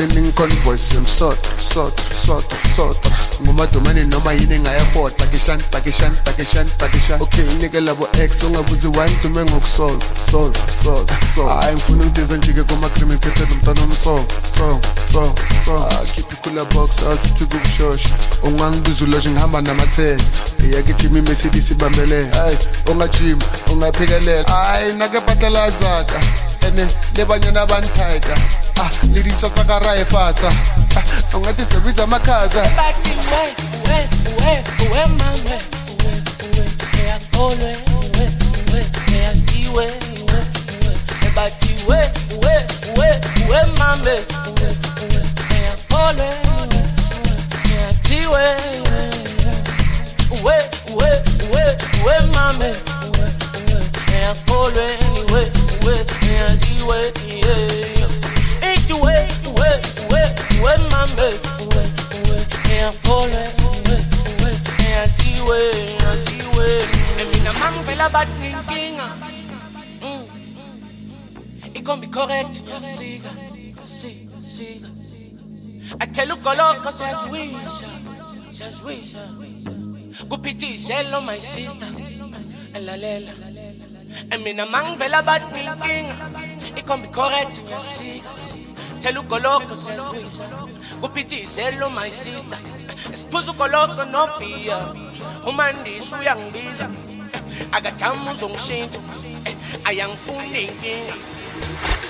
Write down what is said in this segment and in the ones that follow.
eceleni ngiconvoice yemsotho sotho sotho sotho ngumadumane noma yini engayafota pakishani pakishani pakishani pakishani okay inikela bo-x ungabuzi why ngidume ngokusolve solve solve solve hayi ngifuna ngidize njike kumagrimi ngiphethe lo mntwana omsongo song song song akhiphe ah, ikhula box asithi kubushosha. Ungangibiza uloshe ngihamba namathele iyakijima imesidisi ibambelele hayi ungajima ungaphekelela hayi nakebhatalazaka ene lebanyana banithaika le dintšha ka fasa ah we, and I'm falling, we, we, and I see way, we, we, bathi we, we, we, we, my man, we, we, and I see way, we, way, my man, way, way, and I'm falling, way, way, and way. And me na bad thinking. It gon' be correct, yeah, see, see, see. I tell you, go look, cause I wish, just wish. Kuphithizelo my sister, la lela. And me na man fella bad thinking. It gon' be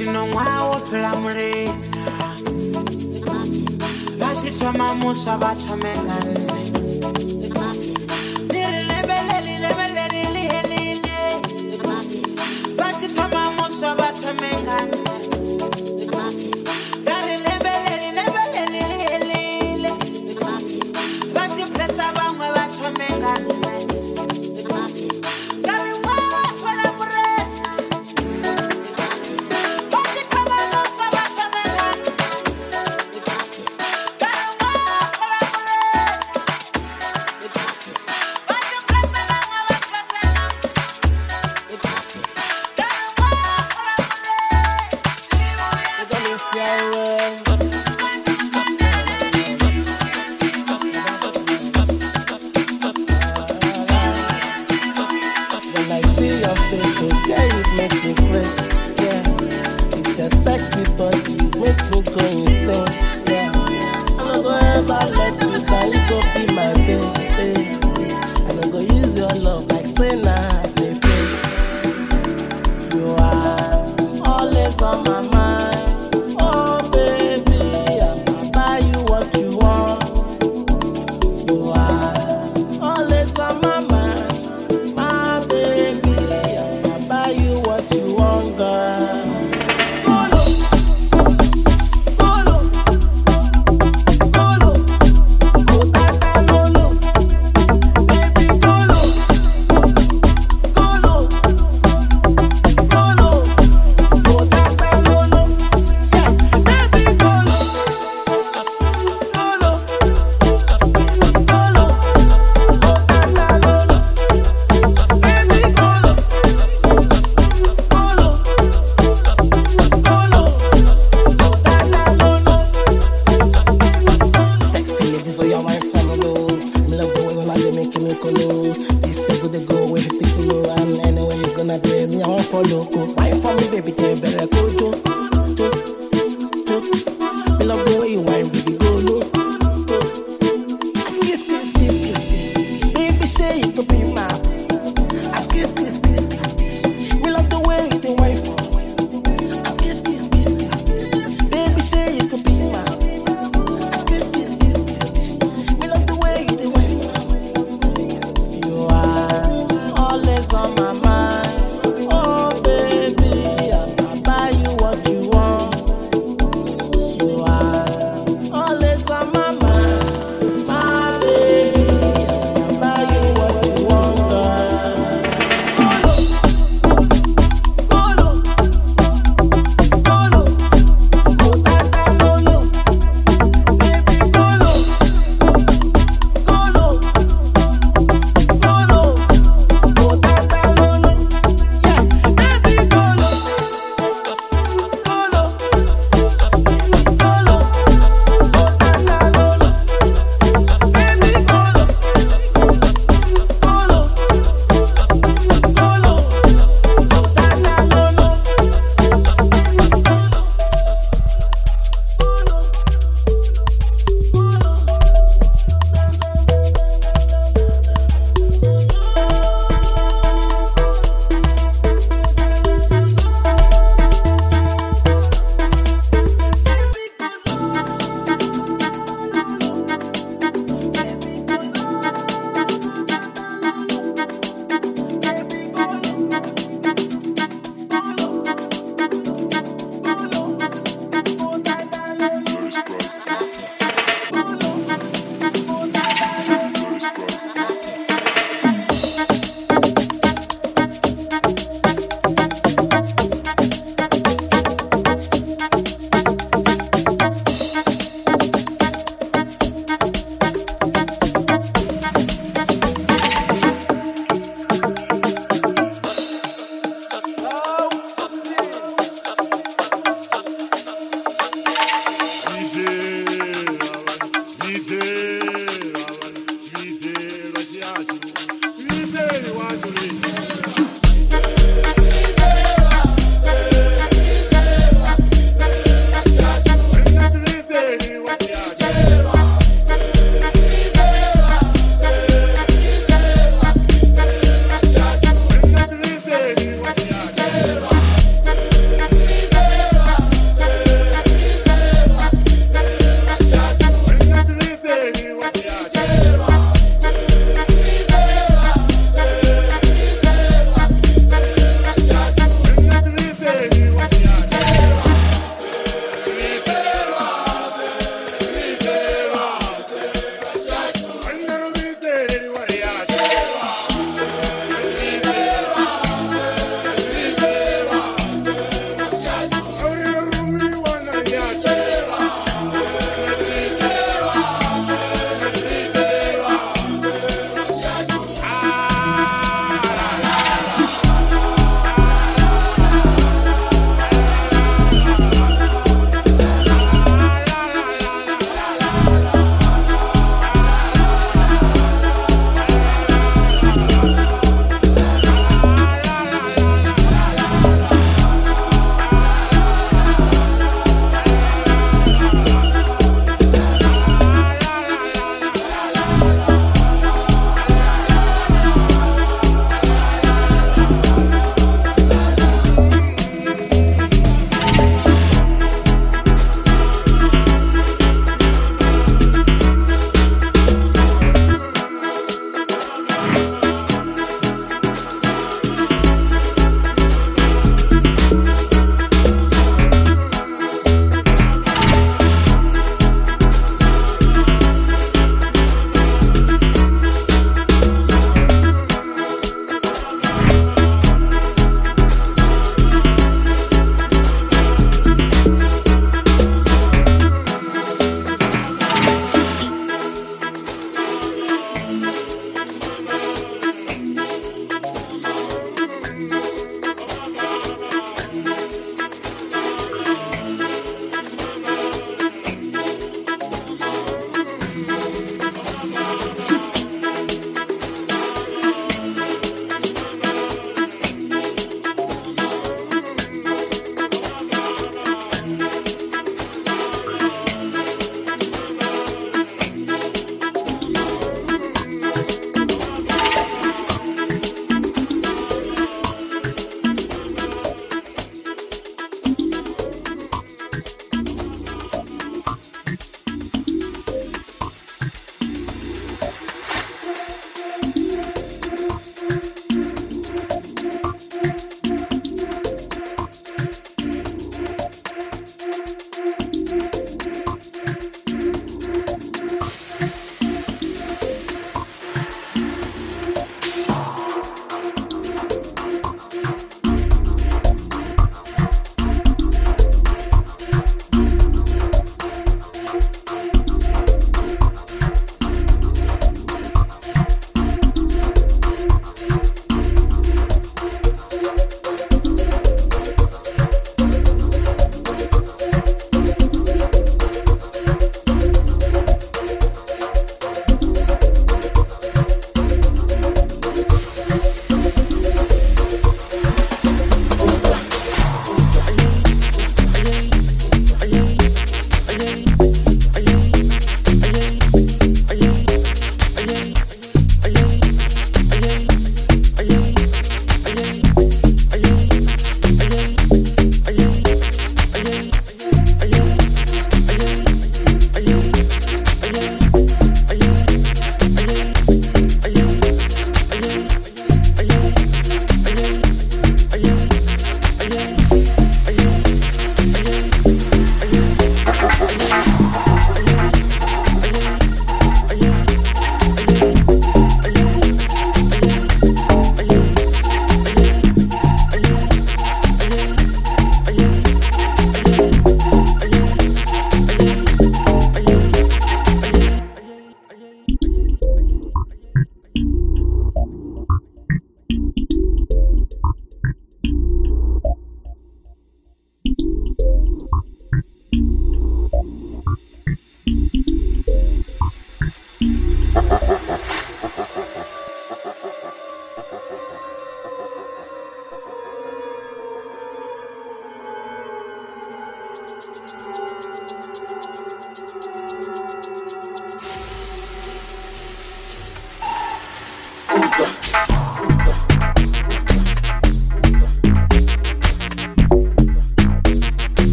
zvino n'wawo phela mulena vachithoma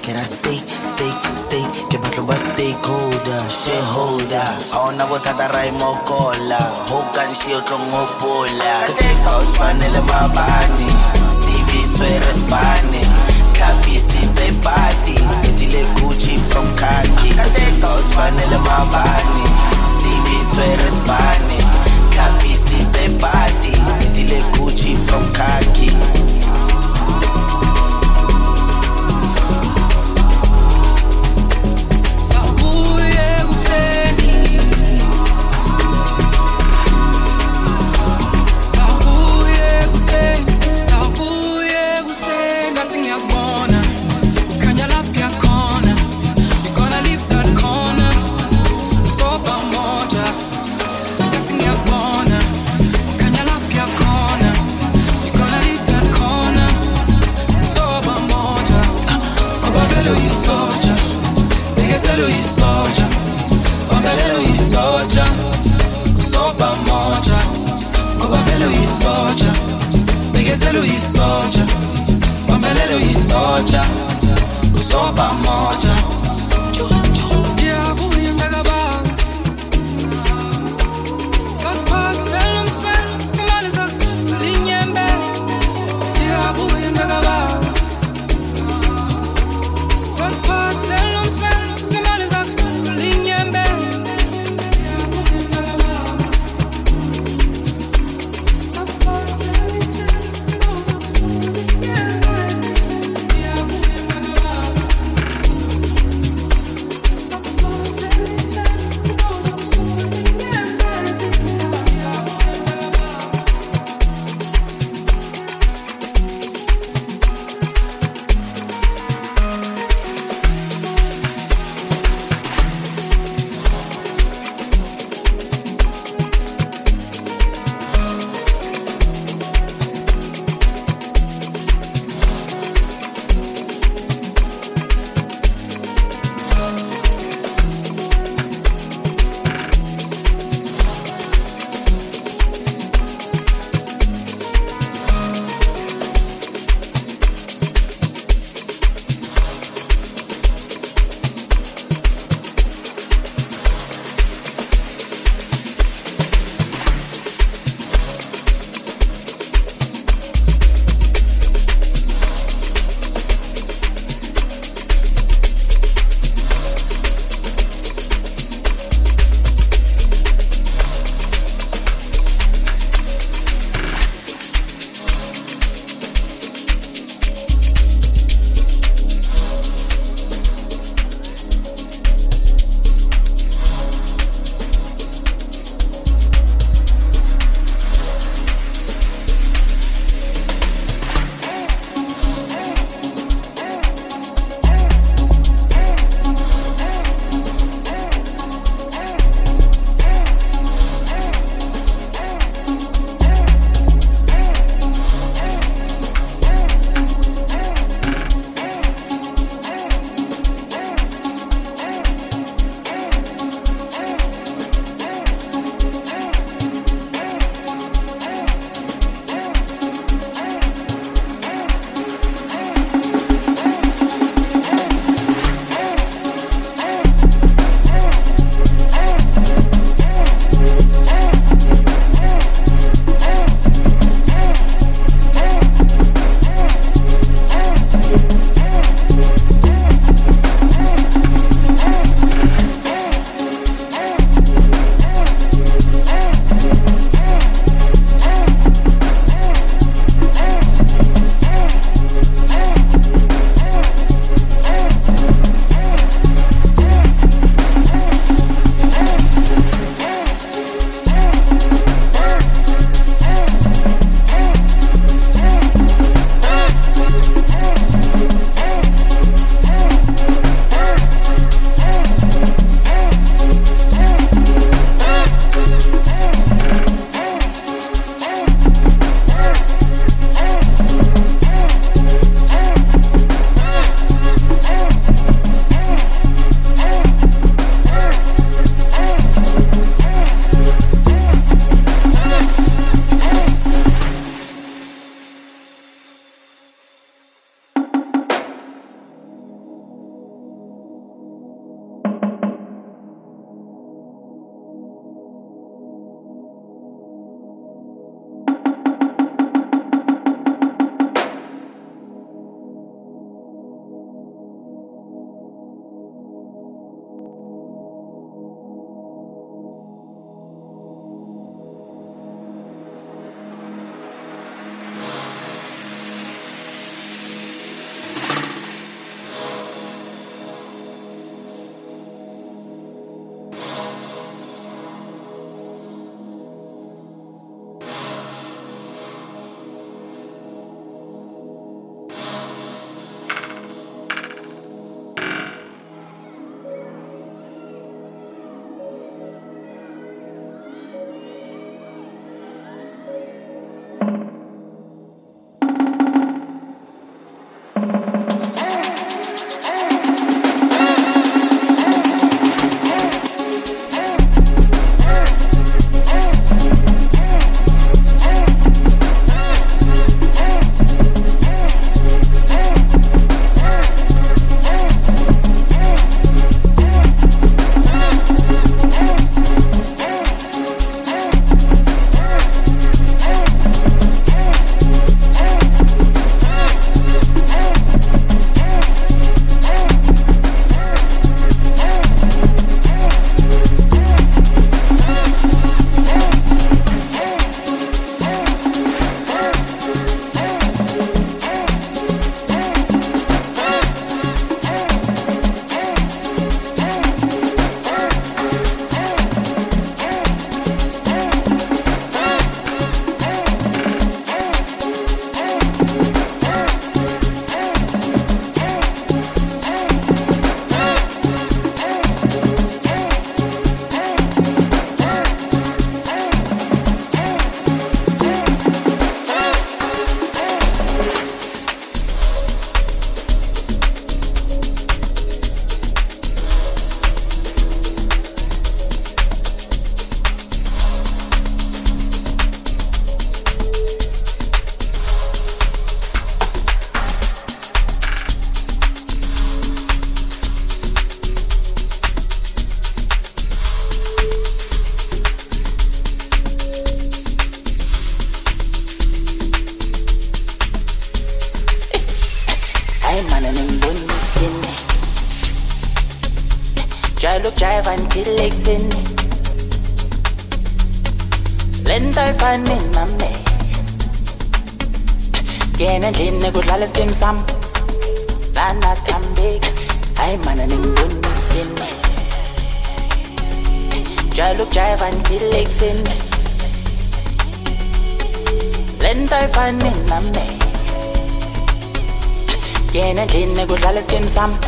Ke ra stay stay stay ke batlo ba stakeholder shareholder. Ona bothata ra e mokola. Hokanshi o tlo ngopola. Ga o tshwanele mabane cv tswere spane. Tlhapisitse fati etile gucci from kaki ga o tshwanele mabane cv tswere spane. Tlhapisitse fati etile gucci from kaki Omelelu e soja, omelelu i soja. Soba moja, obavelu i soja. Pegezelu i soja, omelelu i soja. Soba moja. Jwayele ukujayiva until ekuseni lento ayifani nami ngena endlini kudlala esikim sami lana khambeki hayi mana ningibonisini jwayele ukujayiva until ekuseni lento ayifani nami ngena endlini kudlala esikim sami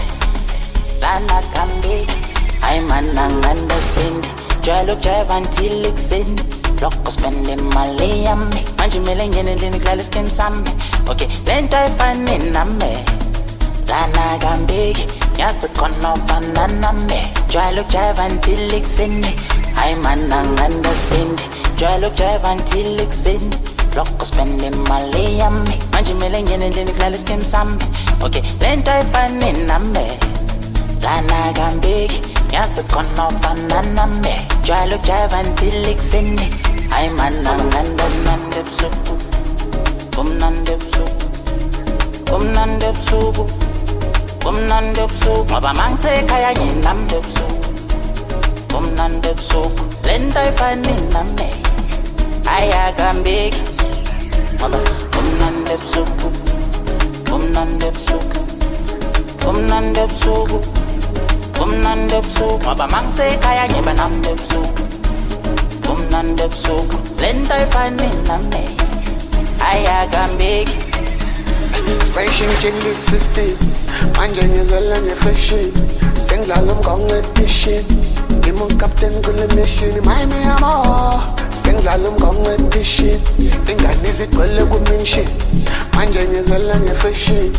khambeki hayi mana ngi-understand jwayele ukujayiva until ekuseni loko spende imali yami manje kumele ngene endlini kulala isikim sami okay lento ayifani nami lana kambeki yazi khona ufana nami jwayele ukujayiva until it's ekuseni hayi mana ngi-understand jwayele ukujayiva until it's ekuseni loko spende imali yami manje kumele ngene endlini kulala isikim sami okay lento ayifani nami lana kambeki yazi khona ufana nami jwayele ukujayiva until ekuseni hayi mana ngi-understand ebusuku kumnandi ebusuku kumnandi ebusuku kumnandi ebusuku ngoba mangisekhaya nginambi ebusuku kumnandi ebusuku le nto ayifani nami ayakambeki ngoba kumnandi ebusuku kumnandi ebusuku kumnandi ebusuku kumnandi ebusuku ngoba mangisekhaya ngiba nambi ebusuku kumnandi ebusuku le nto ayifani nami ayakambeki Sayishintshile i-system manje ngizela nge-fashion sengidlala umgongo edition ngima ucaptain kule mission mayimi yamo sengidlala umgongo edition ingane izigcwele kumention manje ngizela nge-fashion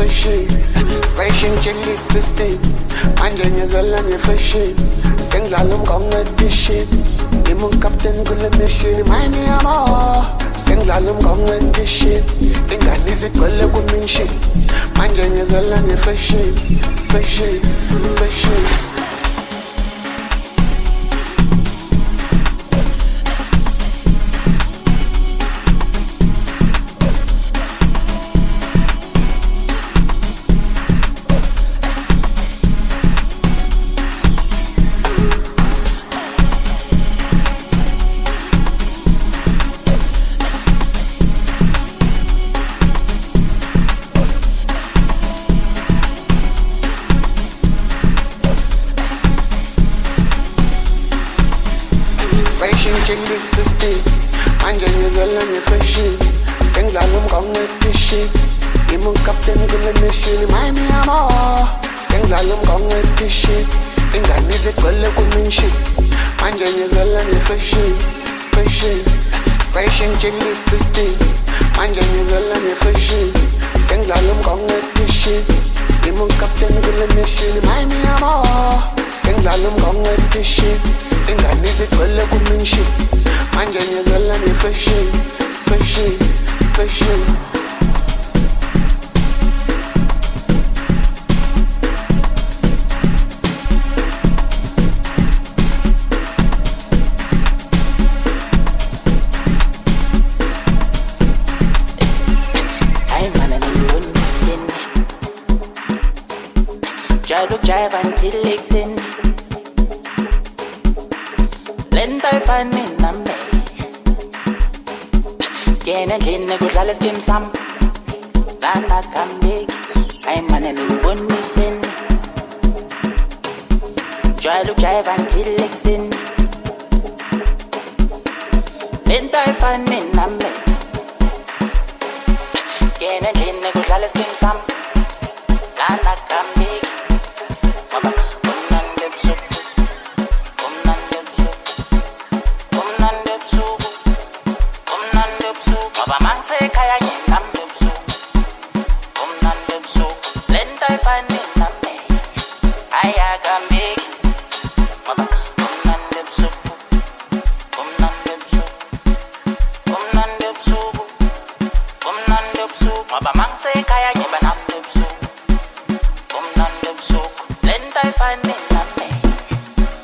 fashion sayishintshile i-system manje ngizela nge-fashion sengidlala umgongo edition ngima ucaptain kule mission. Mayimi yamo sengidlala umgongo edition ingane izigcwele kumention manje ngizela nge-fashion fashion fashion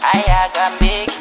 I, I got big.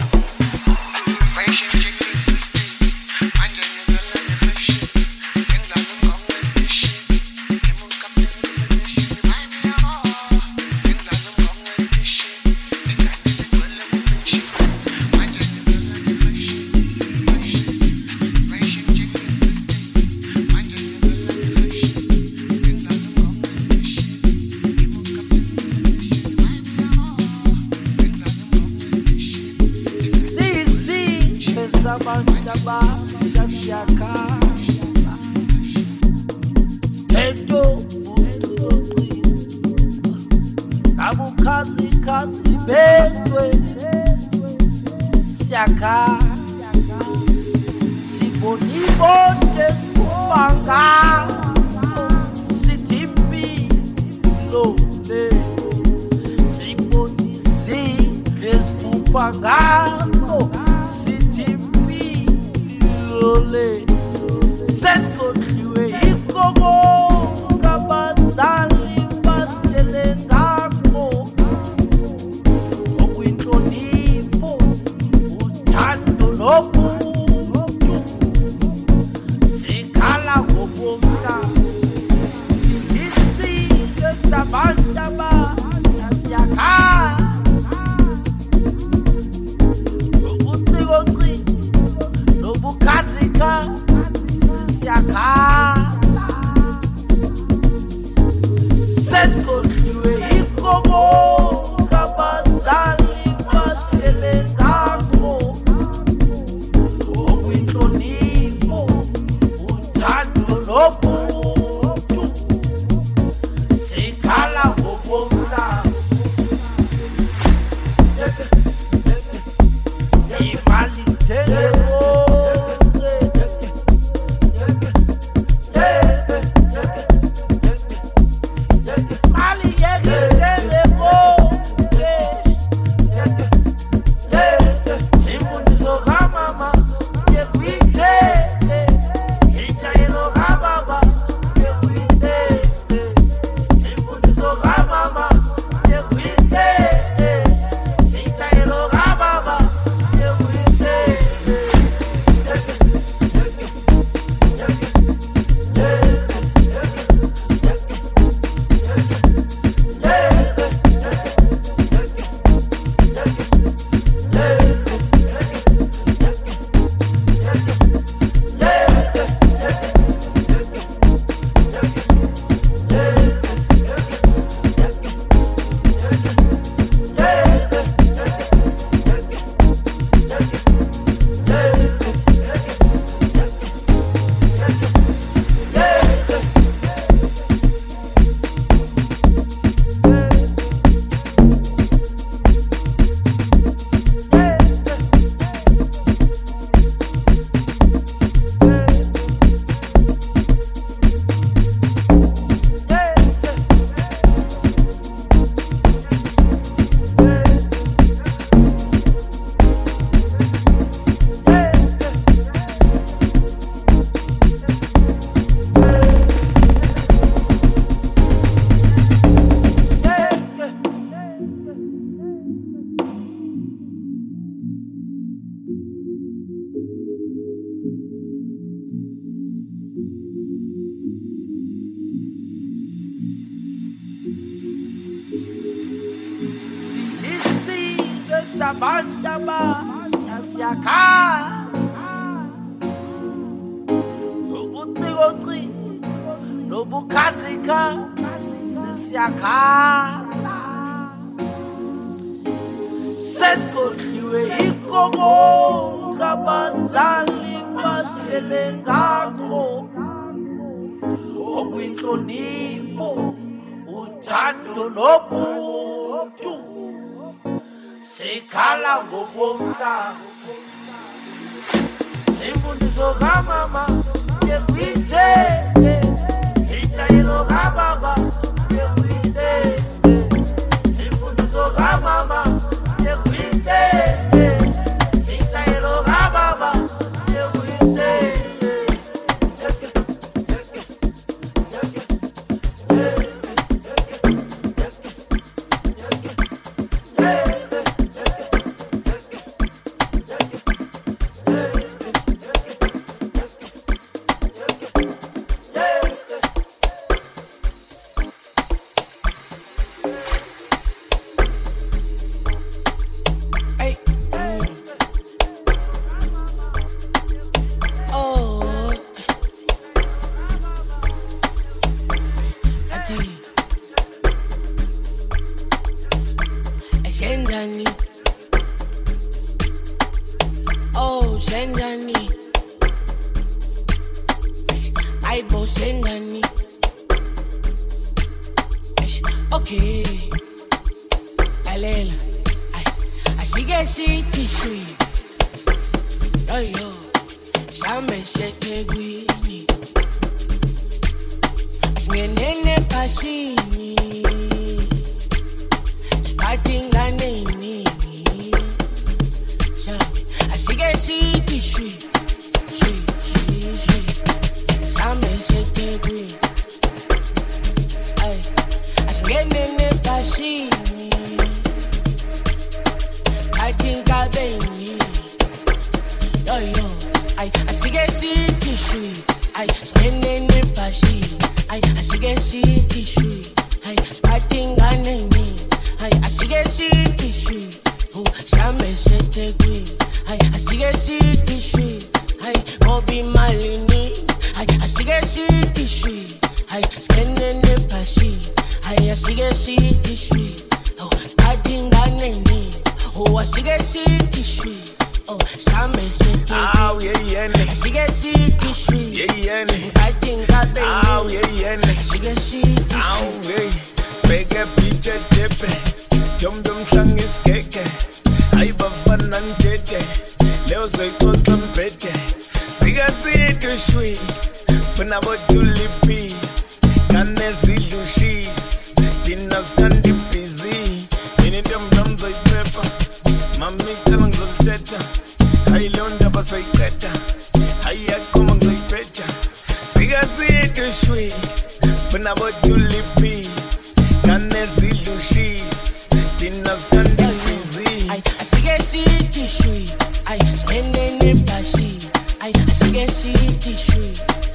Sithi shwi ay singenene phashini ay asike sithi shwi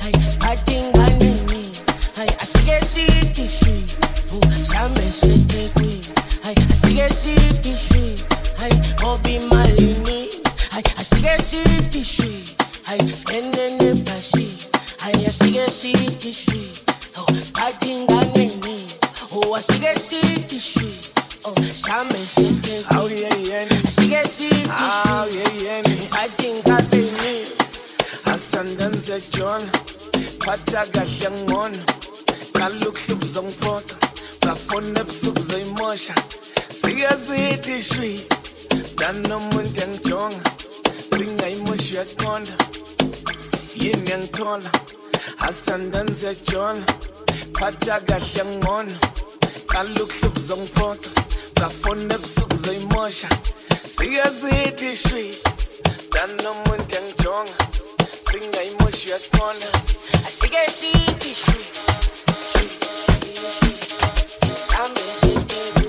ay siphathe ingane eyiningi ay asike sithi shwi hu sambe sethekwini ay asike sithi shwi ay ngoba imali ni ay asike sithi shwi ay singenene phashini ay asike sithi shwi oh siphathe ingane eyiningi oh asike sithi shwi oh sambe sethekwini Aw, yeyene. asike sithi Aw, shwi yeyene. athi ngikabeni asithandanise jona phatha kahle ngona kalukuhlubu zongiphoqa ngafona ebusuku zoyimosha sike sithi shwi danomuntu yangijonga singayimoshi uyaqonda yini yangithola asithandanise jona phatha kahle ngona kalukuhlubu zongiphoqa ngafona ebusuku zoyimosha. Sike sithi shwi danomuntu yangijonga. Singayimoshi uyaqonda asike sithi shwi shwi shwi shwi sambe sethekwini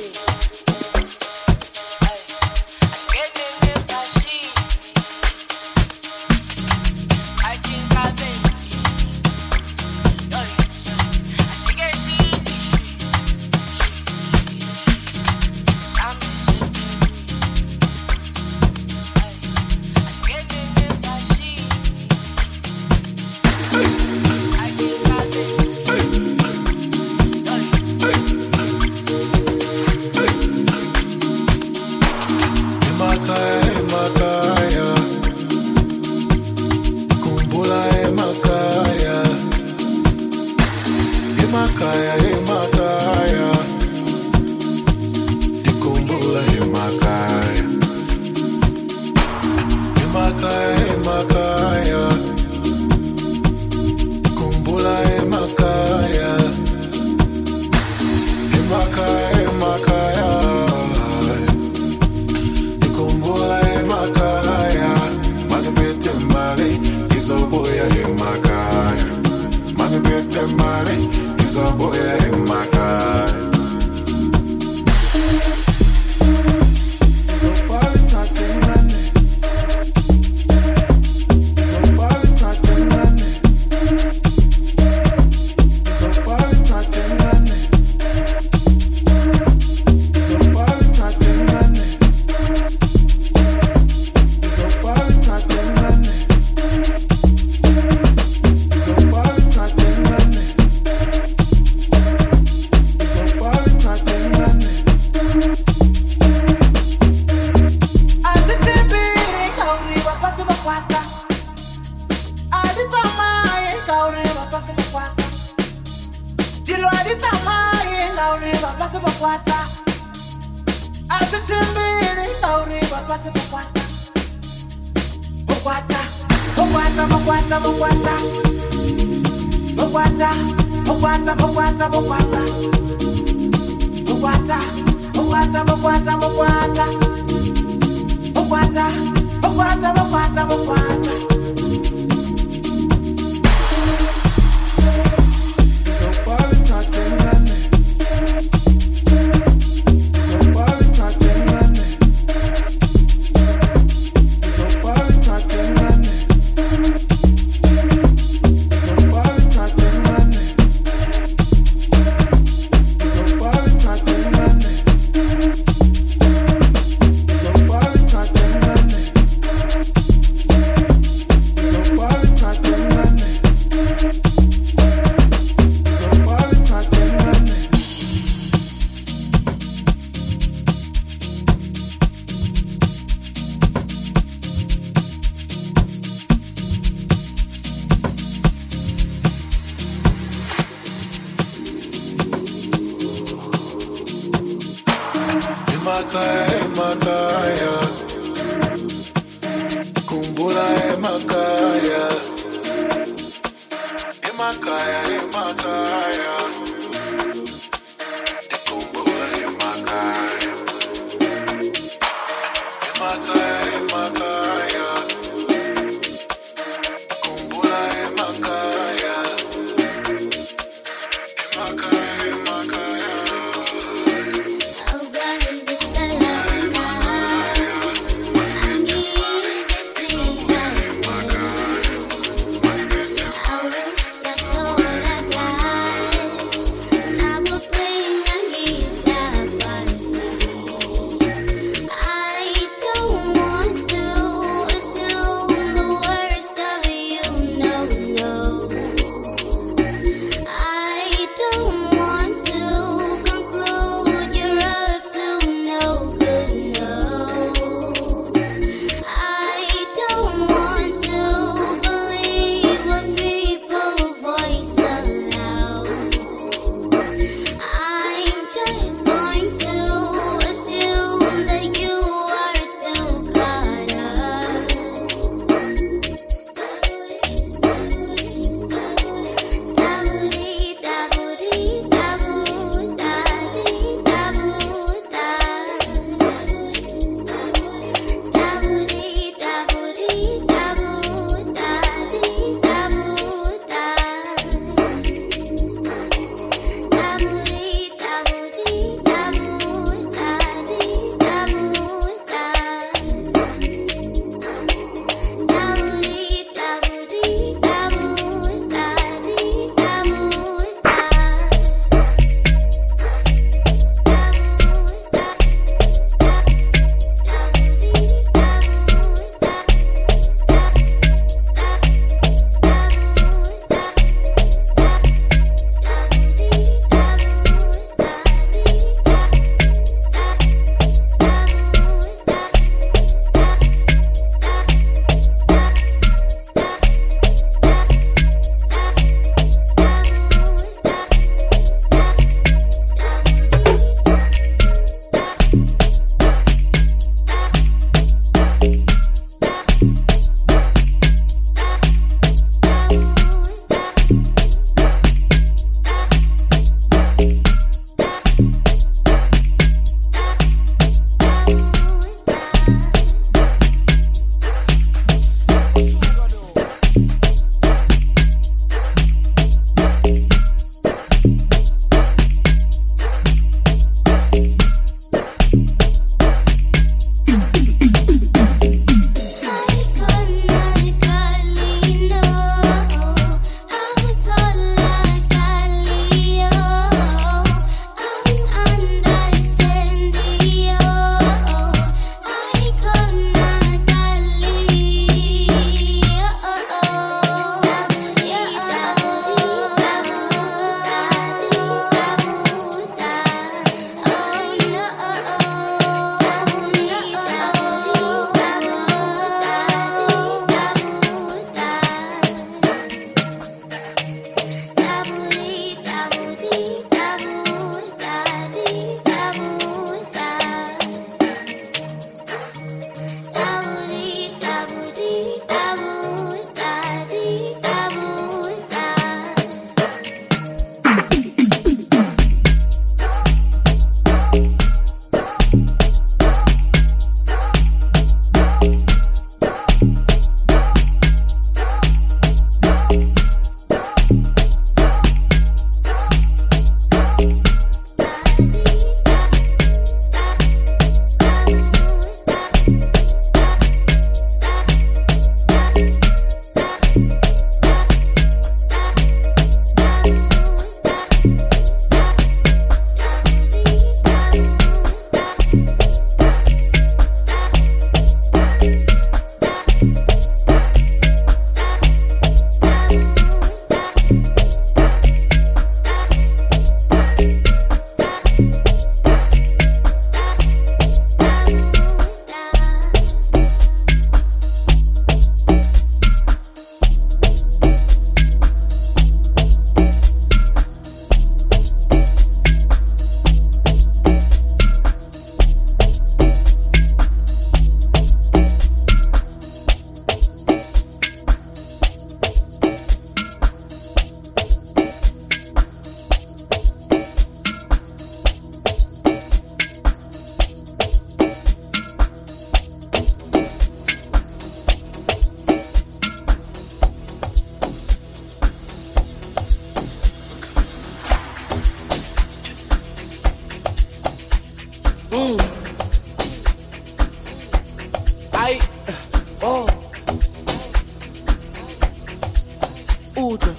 udwa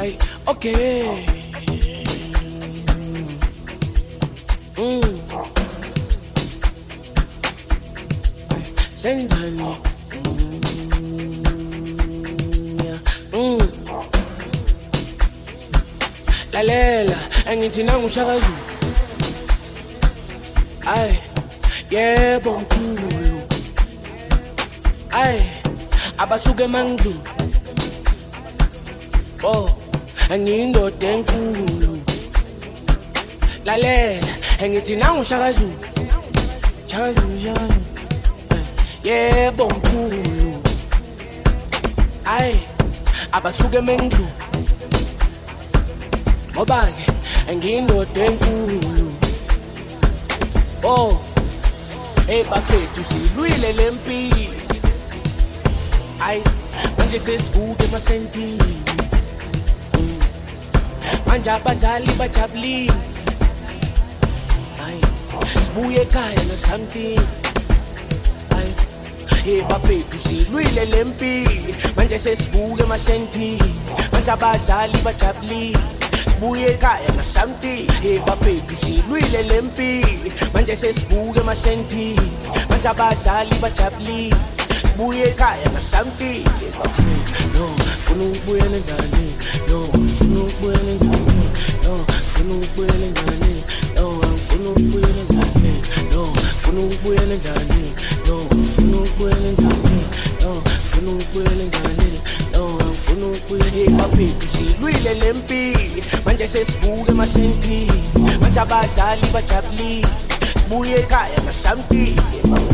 ay okay mm. senjani Yeah. Mm. lalela angithi nangushaka zulu ay yebo mkhulu ay abasuke mangidlu oh angiyindoda enkulu. Lalela angithi nangushaka zulu shaka zulu shaka zulu eh, yebo mkhulu. Ay abasuke mengidlu ngoba ke ngiyindoda enkulu. Oh hey silwile lempilo ay manje sesivuke emasentini Mm. manje abazali bajabulile ay sibuye ekhaya na something. Ay hey bafethu silwile lempilo manje sesivuke emasentini manje abazali bajabulile sibuye ekhaya na something. Hey bafethu silwile lempilo manje sesivuke emasentini manje abazali bajabulile sibuye ekhaya na no no no no no no no no manje manje abazali bajabulile. Sibuye ekhaya na bafethu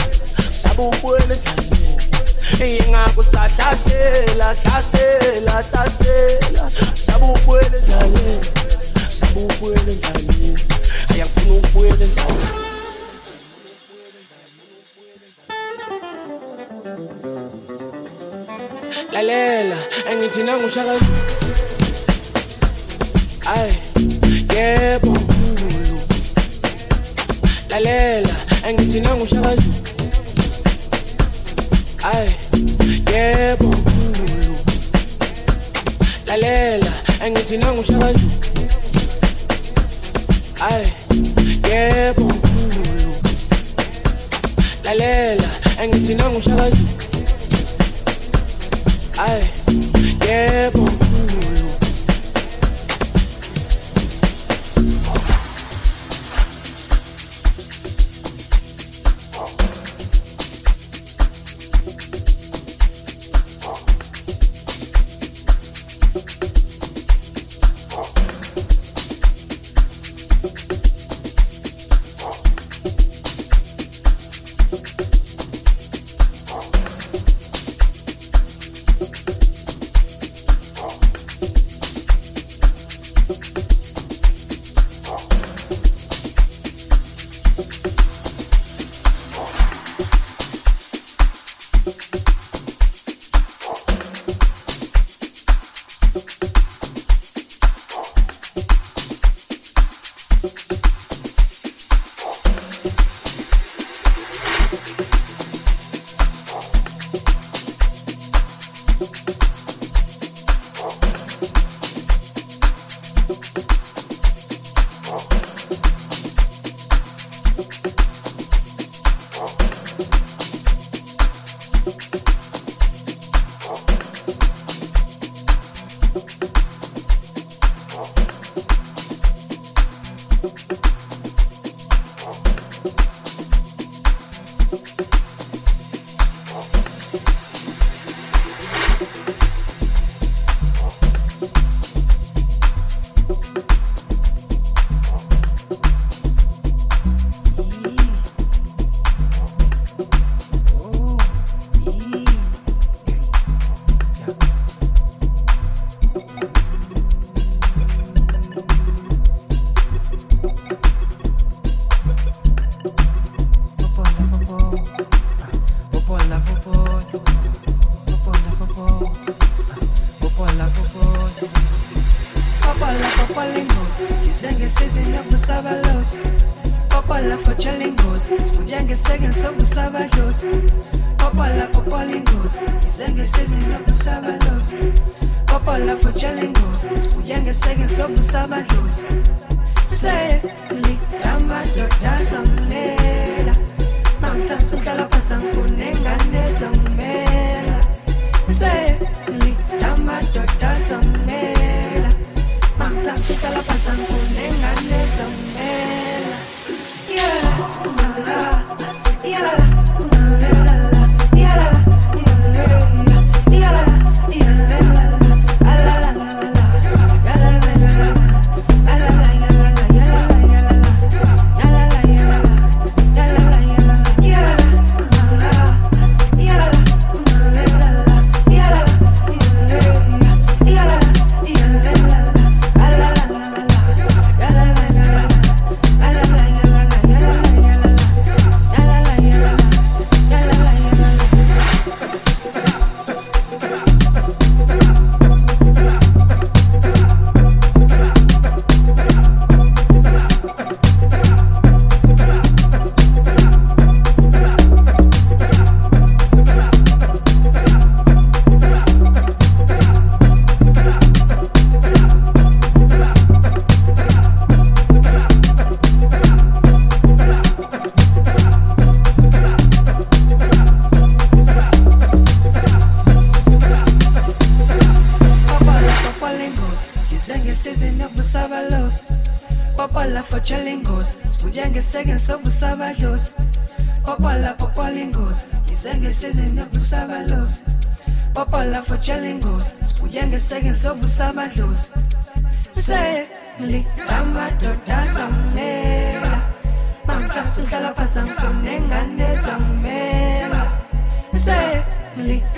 abubwelekane ingakusahlasela hlasela hlasela sabubwele ndlaleni sabubwele ndlaleni ayangifuna ukubwele ndlaleni lalela angithi nangushakazulu ayi yebo lalela angithi nangushakazulu Ay, yebo Nkulu. Lalela, angithi nangu shakazu. Ay, yebo Nkulu. Lalela, angithi nangu shakazu. Ay, yebo Nkulu.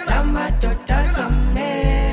남아 쫓아섰네